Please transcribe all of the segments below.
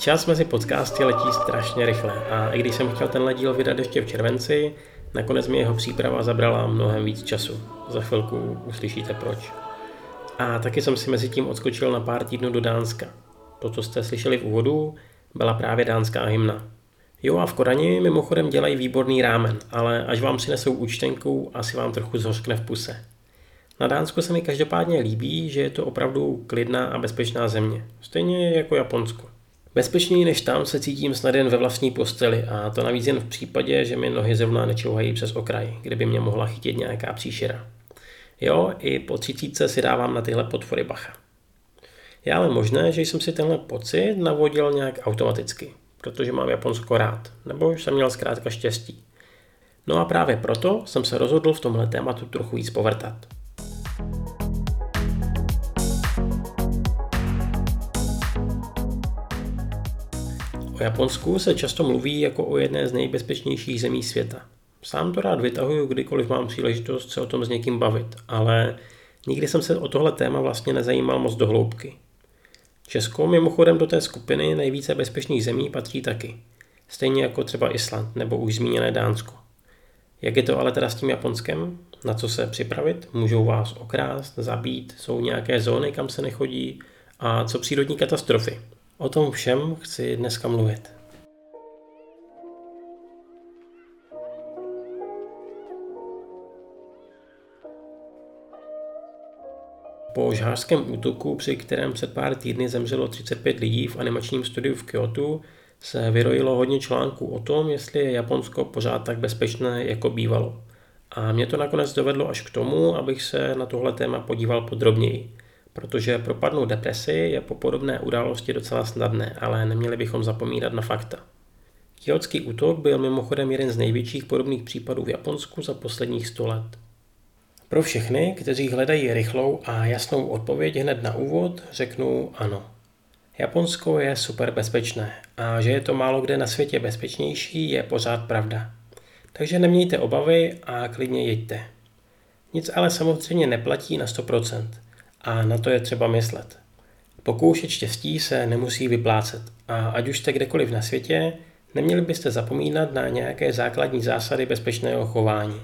Čas mezi podcasty letí strašně rychle a i když jsem chtěl tenhle díl vydat ještě v červenci, nakonec mi jeho příprava zabrala mnohem víc času. Za chvilku uslyšíte proč. A taky jsem si mezi tím odskočil na pár týdnů do Dánska. To, co jste slyšeli v úvodu, byla právě dánská hymna. Jo a v Korani mimochodem dělají výborný rámen, ale až vám přinesou účtenku, asi vám trochu zhořkne v puse. Na Dánsku se mi každopádně líbí, že je to opravdu klidná a bezpečná země. Stejně jako Japonsko. Bezpečněji než tam se cítím snad jen ve vlastní posteli a to navíc jen v případě, že mi nohy zrovna nečouhají přes okraj, kde by mě mohla chytit nějaká příšera. Jo, i po třicítce si dávám na tyhle potvory bacha. Je ale možné, že jsem si tenhle pocit navodil nějak automaticky, protože mám Japonsko rád, nebo jsem měl zkrátka štěstí. No a právě proto jsem se rozhodl v tomhle tématu trochu víc povrtat. O Japonsku se často mluví jako o jedné z nejbezpečnějších zemí světa. Sám to rád vytahuju, kdykoliv mám příležitost se o tom s někým bavit, ale nikdy jsem se o tohle téma vlastně nezajímal moc do hloubky. Česko mimochodem do té skupiny nejvíce bezpečných zemí patří taky. Stejně jako třeba Island nebo už zmíněné Dánsko. Jak je to ale teda s tím Japonskem? Na co se připravit? Můžou vás okrást, zabít? Jsou nějaké zóny, kam se nechodí? A co přírodní katastrofy? O tom všem chci dneska mluvit. Po žhářském útoku, při kterém před pár týdny zemřelo 35 lidí v animačním studiu v Kyoto, se vyrojilo hodně článků o tom, jestli je Japonsko pořád tak bezpečné, jako bývalo. A mě to nakonec dovedlo až k tomu, abych se na tohle téma podíval podrobněji protože propadnout depresi je po podobné události docela snadné, ale neměli bychom zapomínat na fakta. Kyotský útok byl mimochodem jeden z největších podobných případů v Japonsku za posledních 100 let. Pro všechny, kteří hledají rychlou a jasnou odpověď hned na úvod, řeknu ano. Japonsko je super bezpečné a že je to málo kde na světě bezpečnější je pořád pravda. Takže nemějte obavy a klidně jeďte. Nic ale samozřejmě neplatí na 100%. A na to je třeba myslet. Pokoušet štěstí se nemusí vyplácet a ať už jste kdekoliv na světě, neměli byste zapomínat na nějaké základní zásady bezpečného chování.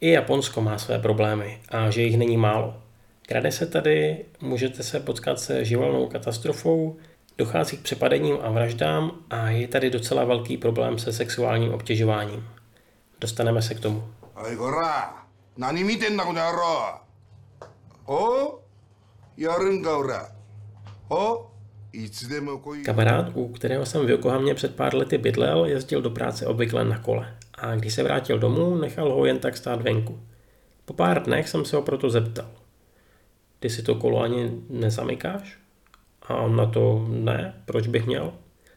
I Japonsko má své problémy a že jich není málo. Krade se tady, můžete se potkat se živelnou katastrofou, dochází k přepadením a vraždám a je tady docela velký problém se sexuálním obtěžováním. Dostaneme se k tomu. O? Kamarád, u kterého jsem v Yokohamě před pár lety bydlel, jezdil do práce obvykle na kole a když se vrátil domů, nechal ho jen tak stát venku. Po pár dnech jsem se ho proto zeptal. Ty si to kolo ani nezamykáš? A on na to ne, proč bych měl?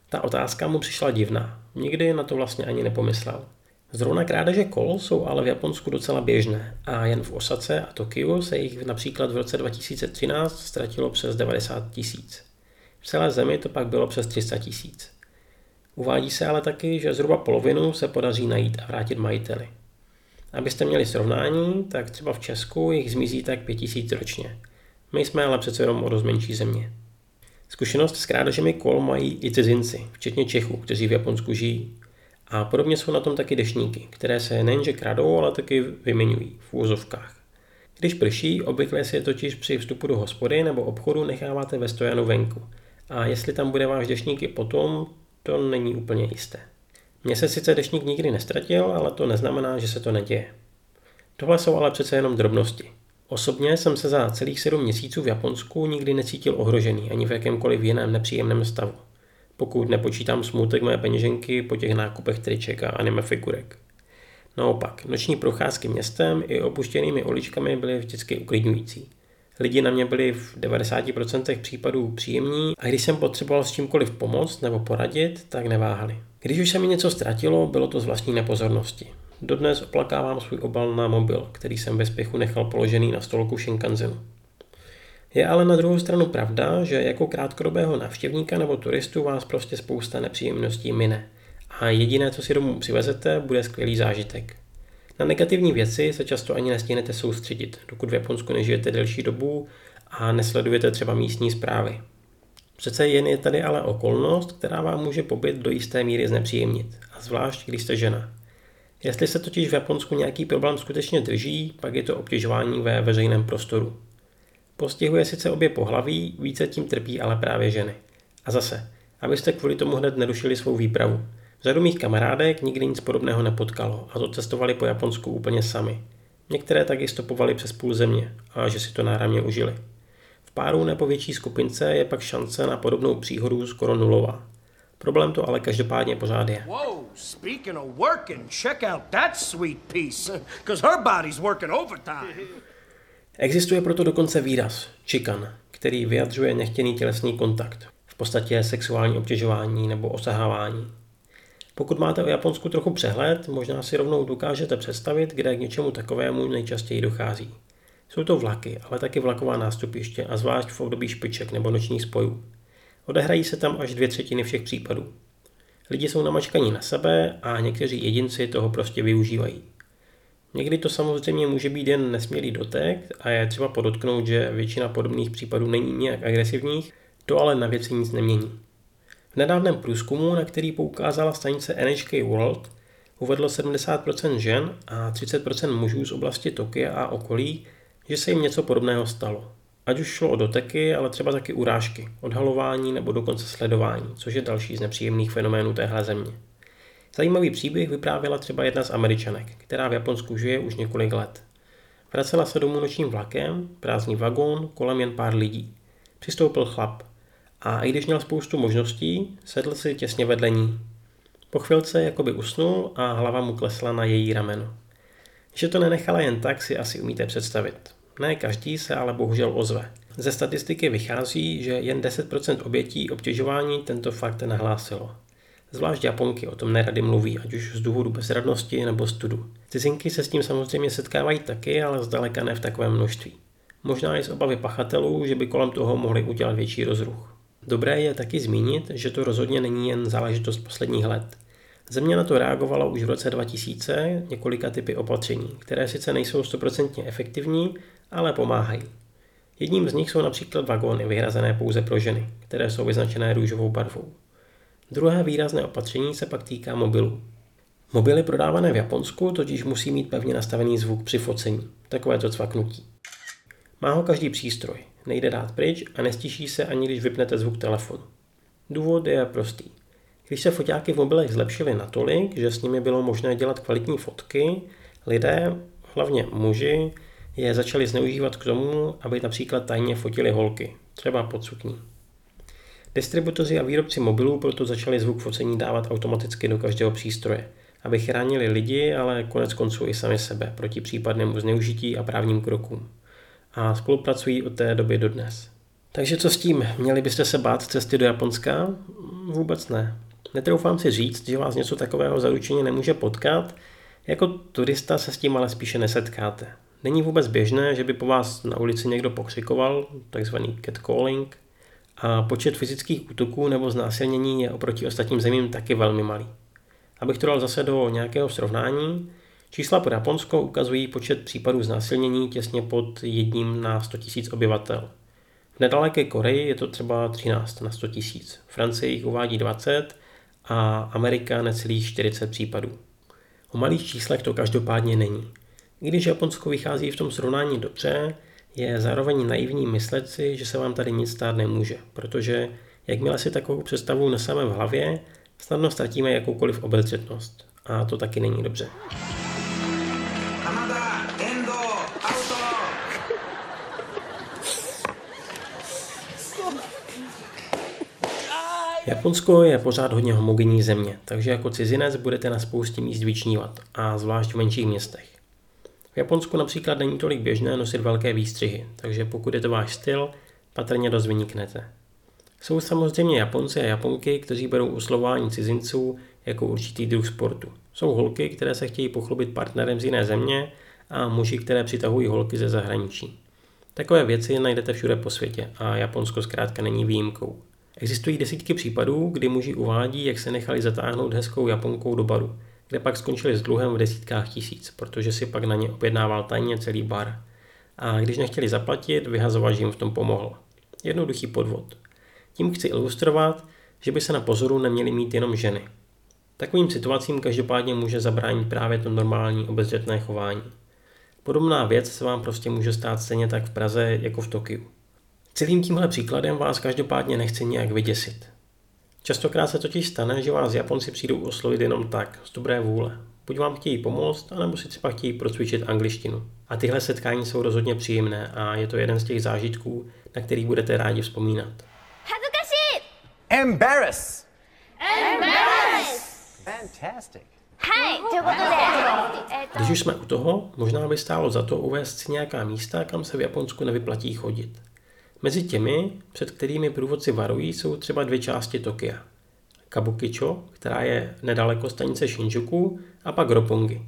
Ta otázka mu přišla divná. Nikdy na to vlastně ani nepomyslel. Zrovna krádeže kol jsou ale v Japonsku docela běžné a jen v Osace a Tokiu se jich například v roce 2013 ztratilo přes 90 tisíc. V celé zemi to pak bylo přes 300 tisíc. Uvádí se ale taky, že zhruba polovinu se podaří najít a vrátit majiteli. Abyste měli srovnání, tak třeba v Česku jich zmizí tak 5000 ročně. My jsme ale přece jenom o dost menší země. Zkušenost s krádežemi kol mají i cizinci, včetně Čechů, kteří v Japonsku žijí. A podobně jsou na tom taky dešníky, které se nejenže kradou, ale taky vyměňují v úzovkách. Když prší, obvykle si je totiž při vstupu do hospody nebo obchodu necháváte ve stojanu venku. A jestli tam bude váš dešník i potom, to není úplně jisté. Mně se sice dešník nikdy nestratil, ale to neznamená, že se to neděje. Tohle jsou ale přece jenom drobnosti. Osobně jsem se za celých sedm měsíců v Japonsku nikdy necítil ohrožený ani v jakémkoliv jiném nepříjemném stavu pokud nepočítám smutek mé peněženky po těch nákupech triček a anime figurek. Naopak, noční procházky městem i opuštěnými uličkami byly vždycky uklidňující. Lidi na mě byli v 90% případů příjemní a když jsem potřeboval s čímkoliv pomoct nebo poradit, tak neváhali. Když už se mi něco ztratilo, bylo to z vlastní nepozornosti. Dodnes oplakávám svůj obal na mobil, který jsem ve spěchu nechal položený na stolku Shinkanzenu. Je ale na druhou stranu pravda, že jako krátkodobého návštěvníka nebo turistu vás prostě spousta nepříjemností mine. A jediné, co si domů přivezete, bude skvělý zážitek. Na negativní věci se často ani nestihnete soustředit, dokud v Japonsku nežijete delší dobu a nesledujete třeba místní zprávy. Přece jen je tady ale okolnost, která vám může pobyt do jisté míry znepříjemnit, a zvlášť když jste žena. Jestli se totiž v Japonsku nějaký problém skutečně drží, pak je to obtěžování ve veřejném prostoru. Postihuje sice obě pohlaví, více tím trpí ale právě ženy. A zase, abyste kvůli tomu hned nerušili svou výpravu. Řadu mých kamarádek nikdy nic podobného nepotkalo a to cestovali po Japonsku úplně sami. Některé taky stopovali přes půl země a že si to náramně užili. V páru nebo větší skupince je pak šance na podobnou příhodu skoro nulová. Problém to ale každopádně pořád je. Whoa, speaking of working, check out that sweet piece, cause her body's working overtime. Existuje proto dokonce výraz, chikan, který vyjadřuje nechtěný tělesný kontakt, v podstatě sexuální obtěžování nebo osahávání. Pokud máte o Japonsku trochu přehled, možná si rovnou dokážete představit, kde k něčemu takovému nejčastěji dochází. Jsou to vlaky, ale taky vlaková nástupiště a zvlášť v období špiček nebo nočních spojů. Odehrají se tam až dvě třetiny všech případů. Lidi jsou namačkaní na sebe a někteří jedinci toho prostě využívají. Někdy to samozřejmě může být jen nesmělý dotek a je třeba podotknout, že většina podobných případů není nějak agresivních, to ale na věci nic nemění. V nedávném průzkumu, na který poukázala stanice NHK World, uvedlo 70% žen a 30% mužů z oblasti Tokia a okolí, že se jim něco podobného stalo. Ať už šlo o doteky, ale třeba taky urážky, odhalování nebo dokonce sledování, což je další z nepříjemných fenoménů téhle země. Zajímavý příběh vyprávěla třeba jedna z američanek, která v Japonsku žije už několik let. Vracela se domů nočním vlakem, prázdný vagón, kolem jen pár lidí. Přistoupil chlap a i když měl spoustu možností, sedl si těsně vedle ní. Po chvilce jakoby usnul a hlava mu klesla na její rameno. Že to nenechala jen tak, si asi umíte představit. Ne každý se ale bohužel ozve. Ze statistiky vychází, že jen 10% obětí obtěžování tento fakt nahlásilo. Zvlášť Japonky o tom nerady mluví, ať už z důvodu bezradnosti nebo studu. Cizinky se s tím samozřejmě setkávají taky, ale zdaleka ne v takovém množství. Možná i z obavy pachatelů, že by kolem toho mohli udělat větší rozruch. Dobré je taky zmínit, že to rozhodně není jen záležitost posledních let. Země na to reagovala už v roce 2000 několika typy opatření, které sice nejsou stoprocentně efektivní, ale pomáhají. Jedním z nich jsou například vagóny vyhrazené pouze pro ženy, které jsou vyznačené růžovou barvou. Druhé výrazné opatření se pak týká mobilů. Mobily prodávané v Japonsku totiž musí mít pevně nastavený zvuk při focení, takové to cvaknutí. Má ho každý přístroj, nejde dát pryč a nestiší se ani když vypnete zvuk telefonu. Důvod je prostý. Když se foťáky v mobilech zlepšily natolik, že s nimi bylo možné dělat kvalitní fotky, lidé, hlavně muži, je začali zneužívat k tomu, aby například tajně fotili holky, třeba pod sukní. Distributoři a výrobci mobilů proto začali zvuk focení dávat automaticky do každého přístroje, aby chránili lidi, ale konec konců i sami sebe proti případnému zneužití a právním krokům. A spolupracují od té doby dodnes. Takže co s tím? Měli byste se bát cesty do Japonska? Vůbec ne. Netroufám si říct, že vás něco takového zaručeně nemůže potkat, jako turista se s tím ale spíše nesetkáte. Není vůbec běžné, že by po vás na ulici někdo pokřikoval, takzvaný catcalling, a počet fyzických útoků nebo znásilnění je oproti ostatním zemím taky velmi malý. Abych to dal zase do nějakého srovnání, čísla pro Japonsko ukazují počet případů znásilnění těsně pod jedním na 100 000 obyvatel. V nedaleké Koreji je to třeba 13 na 100 000, Francie jich uvádí 20 a Amerika necelých 40 případů. O malých číslech to každopádně není. I když Japonsko vychází v tom srovnání dobře, je zároveň naivní myslet si, že se vám tady nic stát nemůže, protože jakmile si takovou představu neseme v hlavě, snadno ztratíme jakoukoliv obezřetnost. A to taky není dobře. Japonsko je pořád hodně homogenní země, takže jako cizinec budete na spoustě míst vyčnívat, a zvlášť v menších městech. V Japonsku například není tolik běžné nosit velké výstřihy, takže pokud je to váš styl, patrně dost vyniknete. Jsou samozřejmě Japonci a Japonky, kteří berou uslování cizinců jako určitý druh sportu. Jsou holky, které se chtějí pochlubit partnerem z jiné země a muži, které přitahují holky ze zahraničí. Takové věci najdete všude po světě a Japonsko zkrátka není výjimkou. Existují desítky případů, kdy muži uvádí, jak se nechali zatáhnout hezkou Japonkou do baru, kde pak skončili s dluhem v desítkách tisíc, protože si pak na ně objednával tajně celý bar. A když nechtěli zaplatit, vyhazovač jim v tom pomohl. Jednoduchý podvod. Tím chci ilustrovat, že by se na pozoru neměly mít jenom ženy. Takovým situacím každopádně může zabránit právě to normální obezřetné chování. Podobná věc se vám prostě může stát stejně tak v Praze jako v Tokiu. Celým tímhle příkladem vás každopádně nechci nějak vyděsit. Častokrát se totiž stane, že vás Japonci přijdou oslovit jenom tak, z dobré vůle. Buď vám chtějí pomoct, anebo si třeba chtějí procvičit angličtinu. A tyhle setkání jsou rozhodně příjemné a je to jeden z těch zážitků, na který budete rádi vzpomínat. Hazukashi! Embarrass! Embarrass! Fantastic! Když už jsme u toho, možná by stálo za to uvést si nějaká místa, kam se v Japonsku nevyplatí chodit. Mezi těmi, před kterými průvodci varují, jsou třeba dvě části Tokia. Kabukicho, která je nedaleko stanice Shinjuku, a pak Roppongi.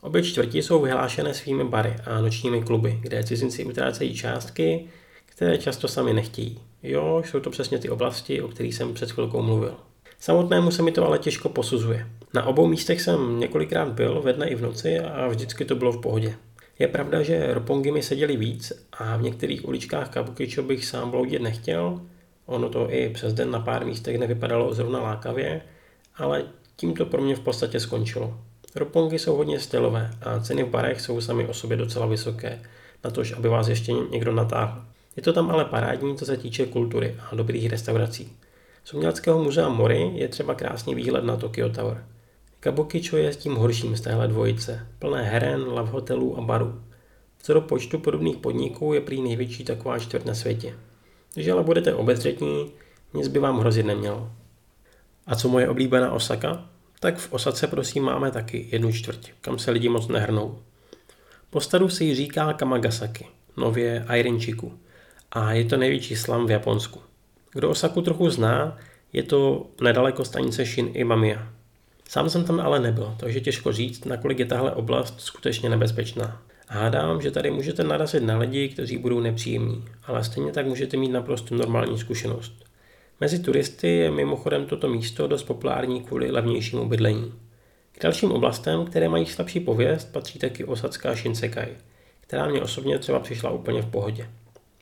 Obě čtvrti jsou vyhlášené svými bary a nočními kluby, kde cizinci utrácejí částky, které často sami nechtějí. Jo, jsou to přesně ty oblasti, o kterých jsem před chvilkou mluvil. Samotnému se mi to ale těžko posuzuje. Na obou místech jsem několikrát byl, ve dne i v noci a vždycky to bylo v pohodě. Je pravda, že ropongy mi seděli víc a v některých uličkách Kabukicho bych sám bloudit nechtěl. Ono to i přes den na pár místech nevypadalo zrovna lákavě, ale tím to pro mě v podstatě skončilo. Ropongy jsou hodně stylové a ceny v barech jsou sami o sobě docela vysoké, na tož, aby vás ještě někdo natáhl. Je to tam ale parádní, co se týče kultury a dobrých restaurací. Z uměleckého muzea Mori je třeba krásný výhled na Tokyo Tower. Kabukicho je s tím horším z téhle dvojice, plné heren, love hotelů a barů. Co do počtu podobných podniků je prý největší taková čtvrt na světě. Když ale budete obezřetní, nic by vám hrozit nemělo. A co moje oblíbená Osaka? Tak v Osace prosím máme taky jednu čtvrť, kam se lidi moc nehrnou. Po staru se jí říká Kamagasaki, nově Airinchiku, a je to největší slam v Japonsku. Kdo Osaku trochu zná, je to nedaleko stanice Shin Imamiya. Sám jsem tam ale nebyl, takže těžko říct, nakolik je tahle oblast skutečně nebezpečná. Hádám, že tady můžete narazit na lidi, kteří budou nepříjemní, ale stejně tak můžete mít naprosto normální zkušenost. Mezi turisty je mimochodem toto místo dost populární kvůli levnějšímu bydlení. K dalším oblastem, které mají slabší pověst, patří taky osacká Shinsekai, která mě osobně třeba přišla úplně v pohodě.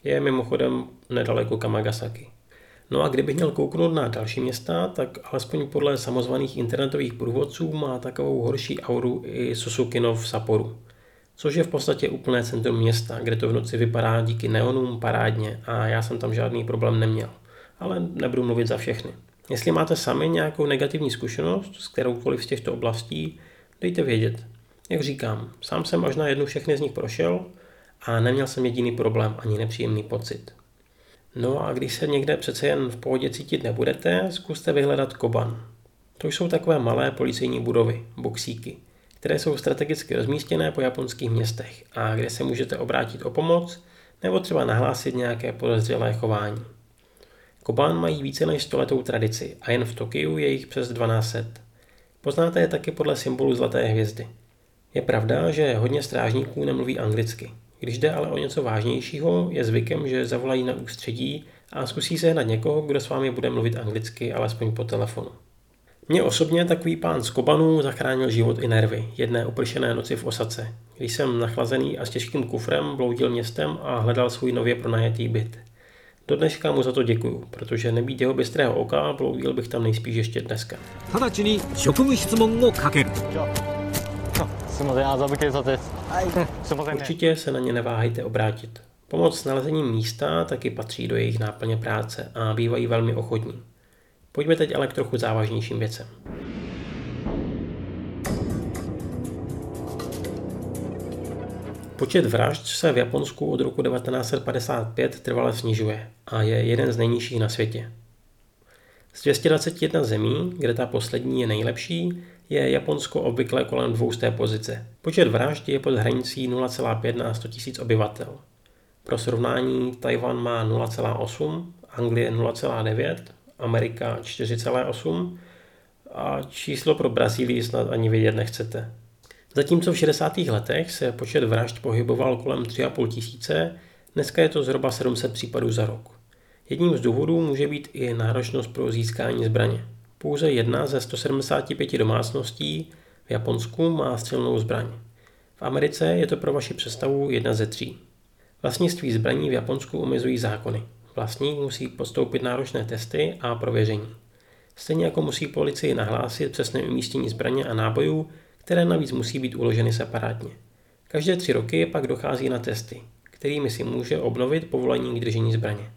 Je mimochodem nedaleko Kamagasaki. No a kdybych měl kouknout na další města, tak alespoň podle samozvaných internetových průvodců má takovou horší auru i Susukino v Saporu. Což je v podstatě úplné centrum města, kde to v noci vypadá díky neonům parádně a já jsem tam žádný problém neměl. Ale nebudu mluvit za všechny. Jestli máte sami nějakou negativní zkušenost s kteroukoliv z těchto oblastí, dejte vědět. Jak říkám, sám jsem až na jednu všechny z nich prošel a neměl jsem jediný problém ani nepříjemný pocit. No a když se někde přece jen v pohodě cítit nebudete, zkuste vyhledat Koban. To jsou takové malé policejní budovy, boxíky, které jsou strategicky rozmístěné po japonských městech a kde se můžete obrátit o pomoc nebo třeba nahlásit nějaké podezřelé chování. Koban mají více než 100 letou tradici a jen v Tokiu je jich přes 1200. Poznáte je taky podle symbolu zlaté hvězdy. Je pravda, že hodně strážníků nemluví anglicky, když jde ale o něco vážnějšího, je zvykem, že zavolají na ústředí a zkusí se na někoho, kdo s vámi bude mluvit anglicky, alespoň po telefonu. Mně osobně takový pán z Kobanu zachránil život i nervy jedné upršené noci v Osace, když jsem nachlazený a s těžkým kufrem bloudil městem a hledal svůj nově pronajetý byt. Do dneška mu za to děkuju, protože nebýt jeho bystrého oka, bloudil bych tam nejspíš ještě dneska. 直ちに職務質問をかける すいません麻布警察ですすいませんね Určitě se na ně neváhejte obrátit. Pomoc s nalezením místa taky patří do jejich náplně práce a bývají velmi ochotní. Pojďme teď ale k trochu závažnějším věcem. Počet vražd se v Japonsku od roku 1955 trvale snižuje a je jeden z nejnižších na světě. Z 221 zemí, kde ta poslední je nejlepší, je Japonsko obvykle kolem dvousté pozice. Počet vražd je pod hranicí 0,5 na 100 000 obyvatel. Pro srovnání Tajvan má 0,8, Anglie 0,9, Amerika 4,8 a číslo pro Brazílii snad ani vědět nechcete. Zatímco v 60. letech se počet vražd pohyboval kolem 3,5 tisíce, dneska je to zhruba 700 případů za rok. Jedním z důvodů může být i náročnost pro získání zbraně. Pouze jedna ze 175 domácností v Japonsku má střelnou zbraň. V Americe je to pro vaši představu jedna ze tří. Vlastnictví zbraní v Japonsku omezují zákony. Vlastník musí postoupit náročné testy a prověření. Stejně jako musí policii nahlásit přesné umístění zbraně a nábojů, které navíc musí být uloženy separátně. Každé tři roky pak dochází na testy, kterými si může obnovit povolení k držení zbraně.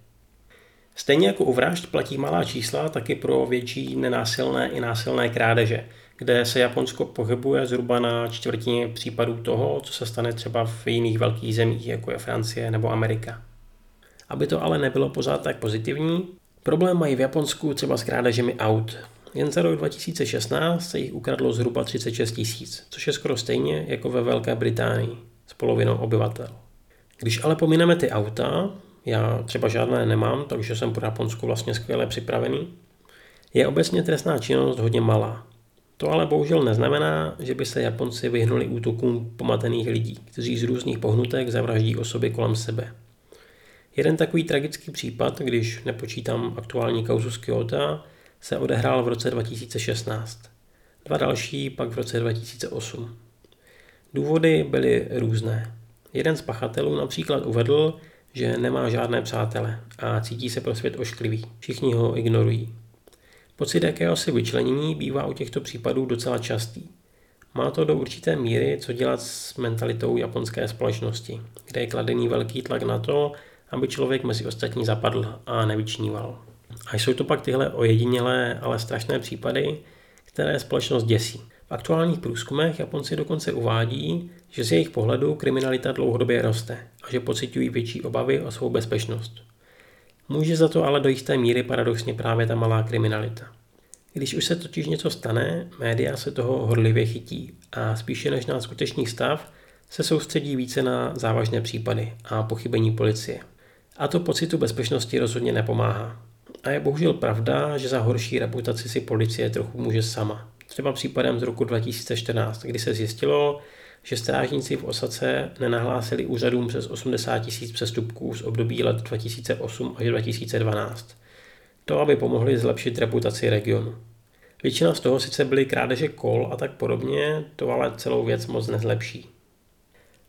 Stejně jako u vražd platí malá čísla taky pro větší nenásilné i násilné krádeže, kde se Japonsko pohybuje zhruba na čtvrtině případů toho, co se stane třeba v jiných velkých zemích, jako je Francie nebo Amerika. Aby to ale nebylo pořád tak pozitivní, problém mají v Japonsku třeba s krádežemi aut. Jen za rok 2016 se jich ukradlo zhruba 36 tisíc, což je skoro stejně jako ve Velké Británii s polovinou obyvatel. Když ale pomineme ty auta, já třeba žádné nemám, takže jsem pro Japonsku vlastně skvěle připravený, je obecně trestná činnost hodně malá. To ale bohužel neznamená, že by se Japonci vyhnuli útokům pomatených lidí, kteří z různých pohnutek zavraždí osoby kolem sebe. Jeden takový tragický případ, když nepočítám aktuální kauzu z Kyoto, se odehrál v roce 2016. Dva další pak v roce 2008. Důvody byly různé. Jeden z pachatelů například uvedl, že nemá žádné přátele a cítí se pro svět ošklivý. Všichni ho ignorují. Pocit jakéhosi vyčlenění bývá u těchto případů docela častý. Má to do určité míry co dělat s mentalitou japonské společnosti, kde je kladený velký tlak na to, aby člověk mezi ostatní zapadl a nevyčníval. A jsou to pak tyhle ojedinělé, ale strašné případy, které společnost děsí. V aktuálních průzkumech Japonci dokonce uvádí, že z jejich pohledu kriminalita dlouhodobě roste a že pocitují větší obavy o svou bezpečnost. Může za to ale do jisté míry paradoxně právě ta malá kriminalita. Když už se totiž něco stane, média se toho horlivě chytí a spíše než na skutečný stav se soustředí více na závažné případy a pochybení policie. A to pocitu bezpečnosti rozhodně nepomáhá. A je bohužel pravda, že za horší reputaci si policie trochu může sama. Třeba případem z roku 2014, kdy se zjistilo, že strážníci v Osace nenahlásili úřadům přes 80 tisíc přestupků z období let 2008 až 2012. To, aby pomohli zlepšit reputaci regionu. Většina z toho sice byly krádeže kol a tak podobně, to ale celou věc moc nezlepší.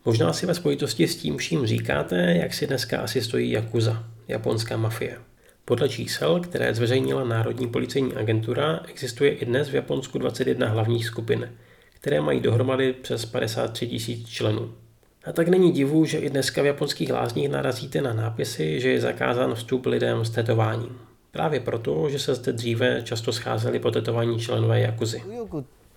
Možná si ve spojitosti s tím vším říkáte, jak si dneska asi stojí Yakuza, japonská mafie. Podle čísel, které zveřejnila Národní policejní agentura, existuje i dnes v Japonsku 21 hlavních skupin, které mají dohromady přes 53 tisíc členů. A tak není divu, že i dneska v japonských lázních narazíte na nápisy, že je zakázán vstup lidem s tetováním. Právě proto, že se zde dříve často scházeli potetovaní členové Jakuzy.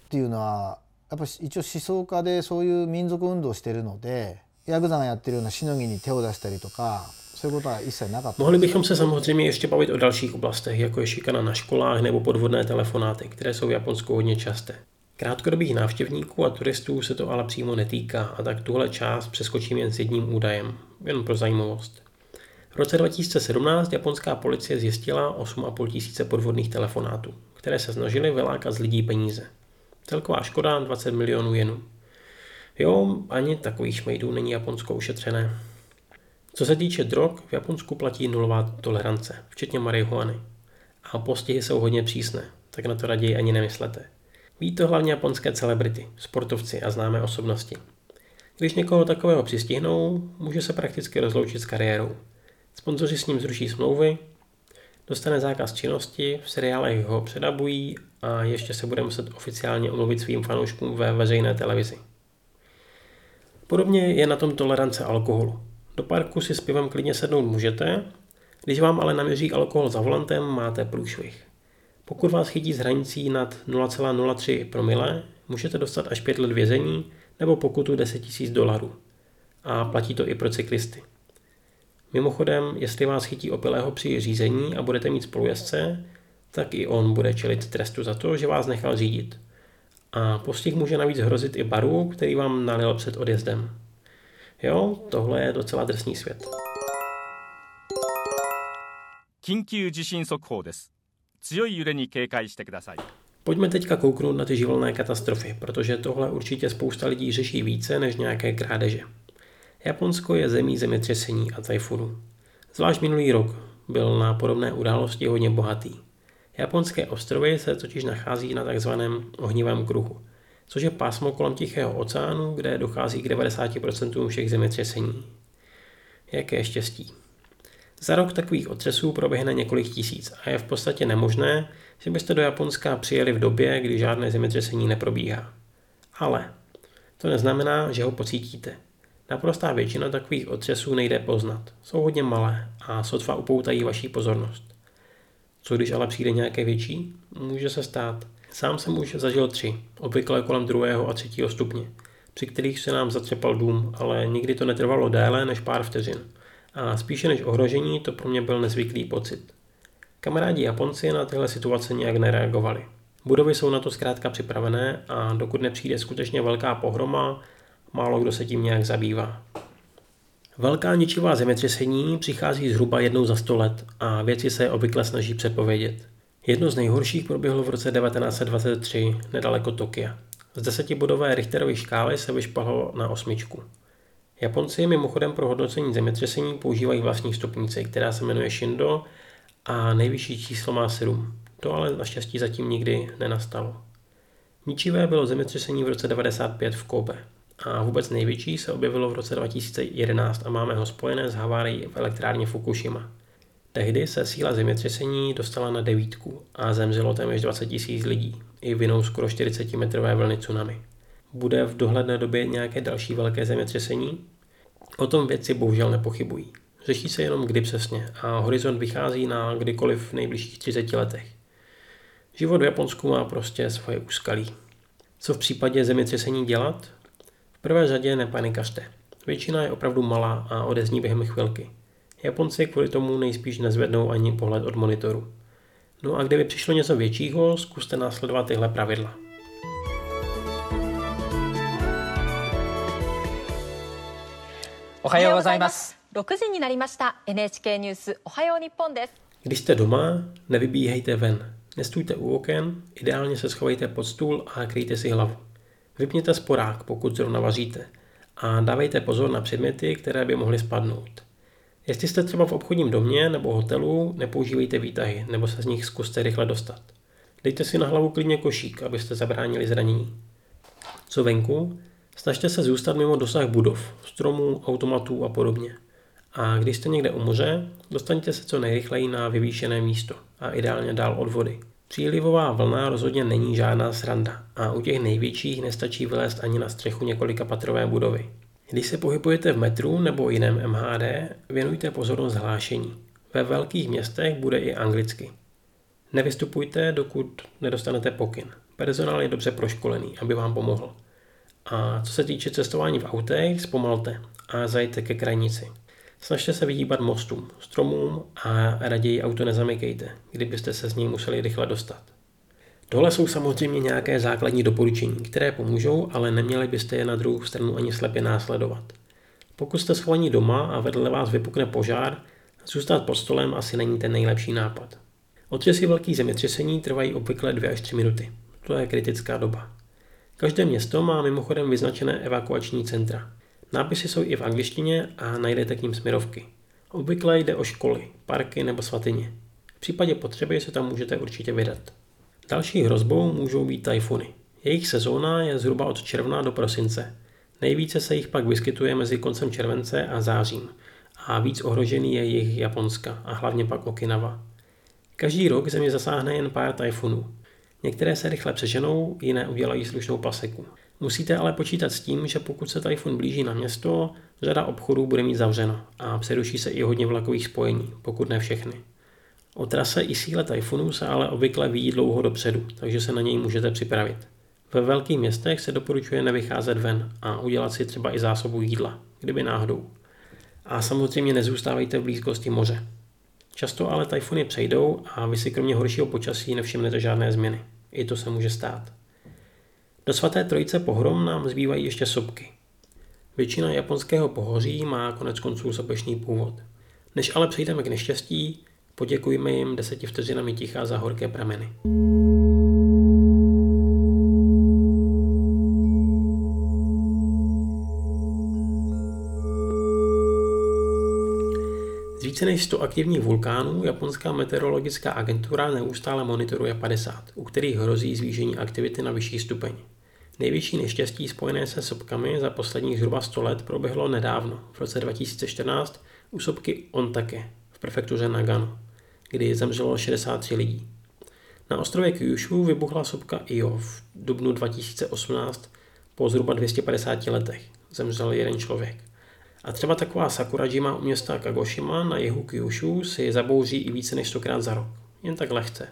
っていうのはやっぱり一応思想家でそういう民族運動をしてるのでヤクザがやってるようなしのぎに手を出したりとか potřebovala i se nadat. Mohli bychom se samozřejmě ještě bavit o dalších oblastech, jako je šikana na školách nebo podvodné telefonáty, které jsou v Japonsku hodně časté. Krátkodobých návštěvníků a turistů se to ale přímo netýká a tak tuhle část přeskočím jen s jedním údajem, jen pro zajímavost. V roce 2017 japonská policie zjistila 8,5 tisíce podvodných telefonátů, které se snažily vylákat z lidí peníze. Celková škoda 20 milionů jenů. Jo, ani takových šmejdů není Japonsko ušetřené. Co se týče drog, v Japonsku platí nulová tolerance, včetně marihuany. A postihy jsou hodně přísné, tak na to raději ani nemyslete. Ví to hlavně japonské celebrity, sportovci a známé osobnosti. Když někoho takového přistihnou, může se prakticky rozloučit s kariérou. Sponzoři s ním zruší smlouvy, dostane zákaz činnosti, v seriálech ho předabují a ještě se bude muset oficiálně omluvit svým fanouškům ve veřejné televizi. Podobně je na tom tolerance alkoholu. Do parku si s pivem klidně sednout můžete, když vám ale naměří alkohol za volantem, máte průšvih. Pokud vás chytí s hranicí nad 0,03 promile, můžete dostat až 5 let vězení nebo pokutu 10 000 dolarů. A platí to i pro cyklisty. Mimochodem, jestli vás chytí opilého při řízení a budete mít spolujezdce, tak i on bude čelit trestu za to, že vás nechal řídit. A postih může navíc hrozit i baru, který vám nalil před odjezdem. Jo, tohle je docela drsný svět. 緊急地震速報です強い揺れに警戒してください Pojďme teďka kouknout na ty živelné katastrofy, protože tohle určitě spousta lidí řeší více než nějaké krádeže. Japonsko je zemí zemětřesení a tajfunů. Zvlášť minulý rok byl na podobné události hodně bohatý. Japonské ostrovy se totiž nachází na takzvaném ohnivém kruhu, což je pásmo kolem Tichého oceánu, kde dochází k 90% všech zemětřesení. Jaké štěstí. Za rok takových otřesů proběhne několik tisíc a je v podstatě nemožné, že byste do Japonska přijeli v době, kdy žádné zemětřesení neprobíhá. Ale to neznamená, že ho pocítíte. Naprostá většina takových otřesů nejde poznat. Jsou hodně malé a sotva upoutají vaší pozornost. Co když ale přijde nějaké větší? Může se stát. Sám jsem už zažil tři, obvykle kolem druhého a třetího stupně, při kterých se nám zatřepal dům, ale nikdy to netrvalo déle než pár vteřin. A spíše než ohrožení to pro mě byl nezvyklý pocit. Kamarádi Japonci na tyhle situace nějak nereagovali. Budovy jsou na to zkrátka připravené a dokud nepřijde skutečně velká pohroma, málo kdo se tím nějak zabývá. Velká ničivá zemětřesení přichází zhruba jednou za sto let a věci se obvykle snaží předpovědět. Jedno z nejhorších proběhlo v roce 1923 nedaleko Tokia. Z desetibodové Richterovy škály se vyšpalo na osmičku. Japonci mimochodem pro hodnocení zemětřesení používají vlastní stupnici, která se jmenuje Shindo a nejvyšší číslo má 7. To ale naštěstí zatím nikdy nenastalo. Ničivé bylo zemětřesení v roce 95 v Kobe a vůbec největší se objevilo v roce 2011 a máme ho spojené s havárií v elektrárně Fukushima. Tehdy se síla zemětřesení dostala na devítku a zemřelo téměř 20 tisíc lidí, i vinou skoro 40-metrové vlny tsunami. Bude v dohledné době nějaké další velké zemětřesení? O tom věci bohužel nepochybují. Řeší se jenom kdy přesně a horizont vychází na kdykoliv v nejbližších 30 letech. Život v Japonsku má prostě svoje úskalí. Co v případě zemětřesení dělat? V prvé řadě nepanikařte. Většina je opravdu malá a odezní během chvilky. Japonci kvůli tomu nejspíš nezvednou ani pohled od monitoru. No a kdyby přišlo něco většího, zkuste následovat tyhle pravidla. おはようございます6時になりました NHK ニュースおはよう日本です Když jste doma, nevybíhejte ven. Nestůjte u oken, ideálně se schovejte pod stůl a kryjte si hlavu. Vypněte sporák, pokud zrovna vaříte. A dávejte pozor na předměty, které by mohly spadnout. Jestli jste třeba v obchodním domě nebo hotelu, nepoužívejte výtahy, nebo se z nich zkuste rychle dostat. Dejte si na hlavu klidně košík, abyste zabránili zranění. Co venku? Snažte se zůstat mimo dosah budov, stromů, automatů a podobně. A když jste někde u moře, dostaňte se co nejrychleji na vyvýšené místo a ideálně dál od vody. Přílivová vlna rozhodně není žádná sranda a u těch největších nestačí vylézt ani na střechu několika patrové budovy. Když se pohybujete v metru nebo jiném MHD, věnujte pozornost hlášení. Ve velkých městech bude i anglicky. Nevystupujte, dokud nedostanete pokyn. Personál je dobře proškolený, aby vám pomohl. A co se týče cestování v autech, zpomalte a zajďte ke krajnici. Snažte se vyhýbat mostům, stromům a raději auto nezamykejte, kdybyste se z něj museli rychle dostat. Tohle jsou samozřejmě nějaké základní doporučení, které pomůžou, ale neměli byste je na druhou stranu ani slepě následovat. Pokud jste schovaní doma a vedle vás vypukne požár, zůstat pod stolem asi není ten nejlepší nápad. Otřesy velkých zemětřesení trvají obvykle 2 až 3 minuty. To je kritická doba. Každé město má mimochodem vyznačené evakuační centra. Nápisy jsou i v angličtině a najdete k ním směrovky. Obvykle jde o školy, parky nebo svatyně. V případě potřeby se tam můžete určitě vydat. Další hrozbou můžou být tajfuny. Jejich sezóna je zhruba od června do prosince. Nejvíce se jich pak vyskytuje mezi koncem července a zářím a víc ohrožený je jejich Japonska a hlavně pak Okinawa. Každý rok země zasáhne jen pár tajfunů. Některé se rychle přeženou, jiné udělají slušnou paseku. Musíte ale počítat s tím, že pokud se tajfun blíží na město, řada obchodů bude mít zavřeno a přeruší se i hodně vlakových spojení, pokud ne všechny. O trase i síle tajfunu se ale obvykle ví dlouho dopředu, takže se na něj můžete připravit. Ve velkých městech se doporučuje nevycházet ven a udělat si třeba i zásobu jídla, kdyby náhodou. A samozřejmě nezůstávejte v blízkosti moře. Často ale tajfuny přejdou a vy si kromě horšího počasí nevšimnete žádné změny. I to se může stát. Do svaté trojice pohrom nám zbývají ještě sopky. Většina japonského pohoří má konec konců sopečný původ. Než ale přejdeme k neštěstí, poděkujme jim deseti vteřinami ticha za horké prameny. Z více než 100 aktivních vulkánů japonská meteorologická agentura neustále monitoruje 50, u kterých hrozí zvýšení aktivity na vyšší stupeň. Největší neštěstí spojené se sopkami za posledních zhruba 100 let proběhlo nedávno, v roce 2014, u sopky Ontake v prefektuře Nagano, kdy zemřelo 63 lidí. Na ostrově Kyushu vybuchla sopka Io v dubnu 2018 po zhruba 250 letech. Zemřel jeden člověk. A třeba taková Sakurajima u města Kagoshima na jihu Kyushu si zabouří i více než stokrát za rok. Jen tak lehce.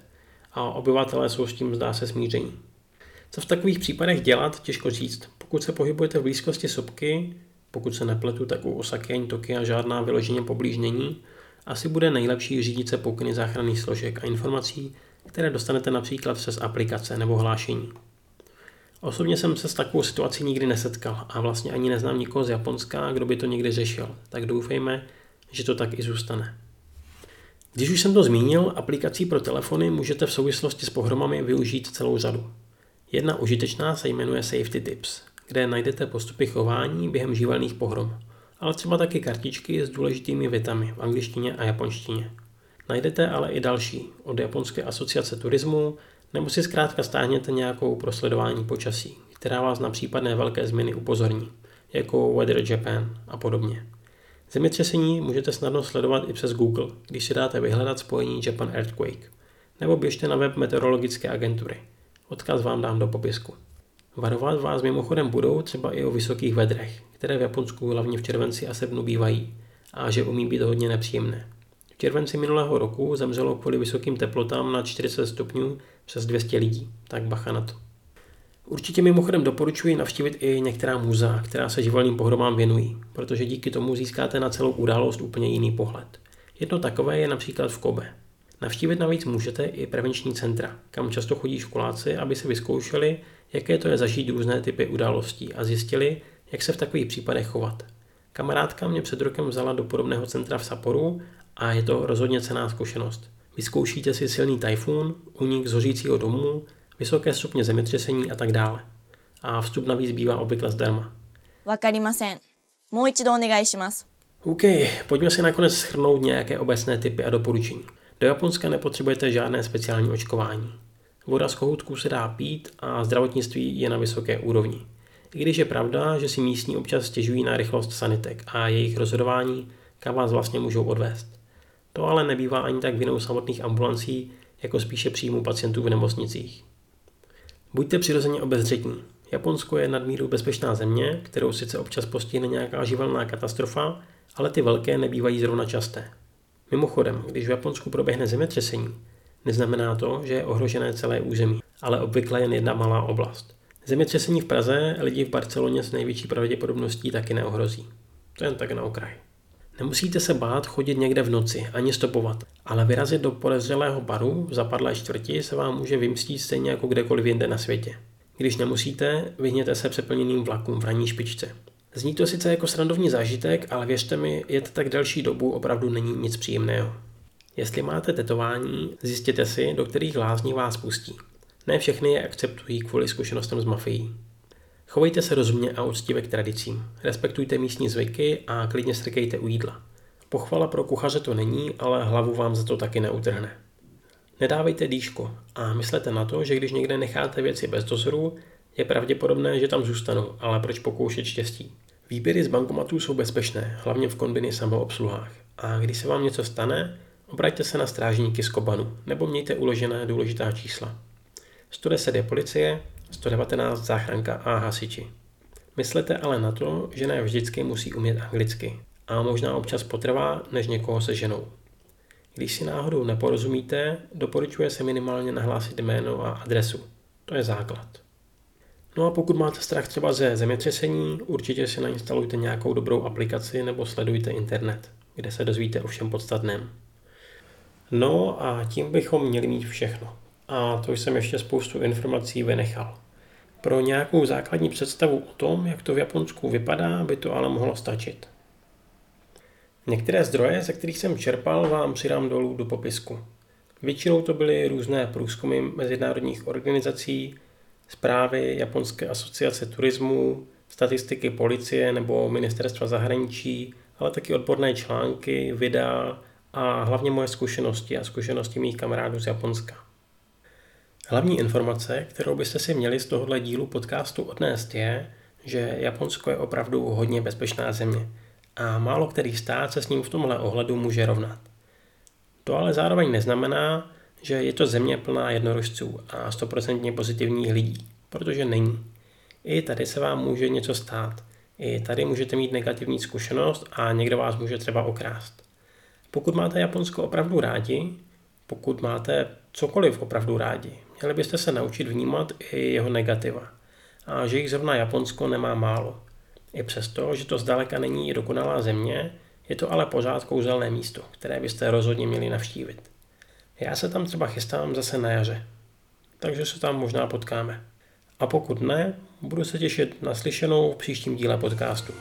A obyvatelé jsou s tím zdá se smíření. Co v takových případech dělat, těžko říct. Pokud se pohybujete v blízkosti sopky, pokud se nepletu, tak u Osaky ani Tokia žádná vyloženě poblíž není, asi bude nejlepší řídit se pokyny záchranných složek a informací, které dostanete například přes aplikace nebo hlášení. Osobně jsem se s takovou situací nikdy nesetkal a vlastně ani neznám nikoho z Japonska, kdo by to někdy řešil, tak doufejme, že to tak i zůstane. Když už jsem to zmínil, aplikací pro telefony můžete v souvislosti s pohromami využít celou řadu. Jedna užitečná se jmenuje Safety Tips, kde najdete postupy chování během živelných pohrom, ale třeba taky kartičky s důležitými větami v angličtině a japonštině. Najdete ale i další od Japonské asociace turismu nebo si zkrátka stáhněte nějakou pro sledování počasí, která vás na případné velké změny upozorní, jako Weather Japan a podobně. Zemětřesení můžete snadno sledovat i přes Google, když si dáte vyhledat spojení Japan Earthquake, nebo běžte na web meteorologické agentury. Odkaz vám dám do popisku. Varovat vás mimochodem budou třeba i o vysokých vedrech, které v Japonsku hlavně v červenci a srpnu bývají a že umí být hodně nepříjemné. V červenci minulého roku zemřelo kvůli vysokým teplotám na 40 stupňů přes 200 lidí, tak bacha na to. Určitě mimochodem doporučuji navštívit i některá muzea, která se živelným pohromám věnují, protože díky tomu získáte na celou událost úplně jiný pohled. Jedno takové je například v Kobe. Navštívit navíc můžete i prevenční centra, kam často chodí školáci, aby si vyzkoušeli, jaké to je zažít různé typy událostí a zjistili, jak se v takových případech chovat. Kamarádka mě před rokem vzala do podobného centra v Saporu a je to rozhodně cená zkušenost. Vyzkoušíte si silný tajfun, únik z hořícího domu, vysoké stupně zemětřesení a tak dále. A vstup navíc bývá obvykle zdarma. OK, pojďme si nakonec shrnout nějaké obecné typy a doporučení. Do Japonska nepotřebujete žádné speciální očkování. Voda z kohoutků se dá pít a zdravotnictví je na vysoké úrovni. I když je pravda, že si místní občas stěžují na rychlost sanitek a jejich rozhodování, kam vás vlastně můžou odvést. To ale nebývá ani tak vinou samotných ambulancí, jako spíše příjmu pacientů v nemocnicích. Buďte přirozeně obezřetní. Japonsko je nadmíru bezpečná země, kterou sice občas postihne nějaká živelná katastrofa, ale ty velké nebývají zrovna časté. Mimochodem, když v Japonsku proběhne zemětřesení, neznamená to, že je ohrožené celé území, ale obvykle jen jedna malá oblast. Zemětřesení v Praze lidi v Barceloně s největší pravděpodobností taky neohrozí. To jen tak na okraj. Nemusíte se bát chodit někde v noci, ani stopovat, ale vyrazit do podezřelého baru v zapadlé čtvrti se vám může vymstít stejně jako kdekoliv jinde na světě. Když nemusíte, vyhněte se přeplněným vlakům v ranní špičce. Zní to sice jako srandovní zážitek, ale věřte mi, jet tak delší dobu opravdu není nic příjemného. Jestli máte tetování, zjistěte si, do kterých lázní vás pustí. Ne všechny je akceptují kvůli zkušenostem z mafií. Chovejte se rozumně a úctivě k tradicím. Respektujte místní zvyky a klidně strkejte u jídla. Pochvala pro kuchaře to není, ale hlavu vám za to taky neutrhne. Nedávejte dýško a myslete na to, že když někde necháte věci bez dozoru, je pravděpodobné, že tam zůstanou, ale proč pokoušet štěstí? Výběry z bankomatů jsou bezpečné, hlavně v kombiny samoobsluhách. A když se vám něco stane, obraťte se na strážníky z Kobanu nebo mějte uložené důležitá čísla. 110 je policie, 119 záchranka a hasiči. Myslete ale na to, že ne vždycky musí umět anglicky a možná občas potrvá, než někoho se ženou. Když si náhodou neporozumíte, doporučuje se minimálně nahlásit jméno a adresu. To je základ. No a pokud máte strach třeba ze zemětřesení, určitě si nainstalujte nějakou dobrou aplikaci nebo sledujte internet, kde se dozvíte o všem podstatném. No a tím bychom měli mít všechno. A to jsem ještě spoustu informací vynechal. Pro nějakou základní představu o tom, jak to v Japonsku vypadá, by to ale mohlo stačit. Některé zdroje, ze kterých jsem čerpal, vám přidám dolů do popisku. Většinou to byly různé průzkumy mezinárodních organizací, zprávy Japonské asociace turismu, statistiky policie nebo ministerstva zahraničí, ale taky odborné články, videa a hlavně moje zkušenosti a zkušenosti mých kamarádů z Japonska. Hlavní informace, kterou byste si měli z tohohle dílu podcastu odnést je, že Japonsko je opravdu hodně bezpečná země a málo který stát se s ním v tomhle ohledu může rovnat. To ale zároveň neznamená, že je to země plná jednorožců a stoprocentně pozitivních lidí, protože není. I tady se vám může něco stát. I tady můžete mít negativní zkušenost a někdo vás může třeba okrást. Pokud máte Japonsko opravdu rádi, pokud máte cokoliv opravdu rádi, měli byste se naučit vnímat i jeho negativa. A že jich zrovna Japonsko nemá málo. I přesto, že to zdaleka není dokonalá země, je to ale pořád kouzelné místo, které byste rozhodně měli navštívit. Já se tam třeba chystám zase na jaře, takže se tam možná potkáme. A pokud ne, budu se těšit na slyšenou v příštím díle podcastu.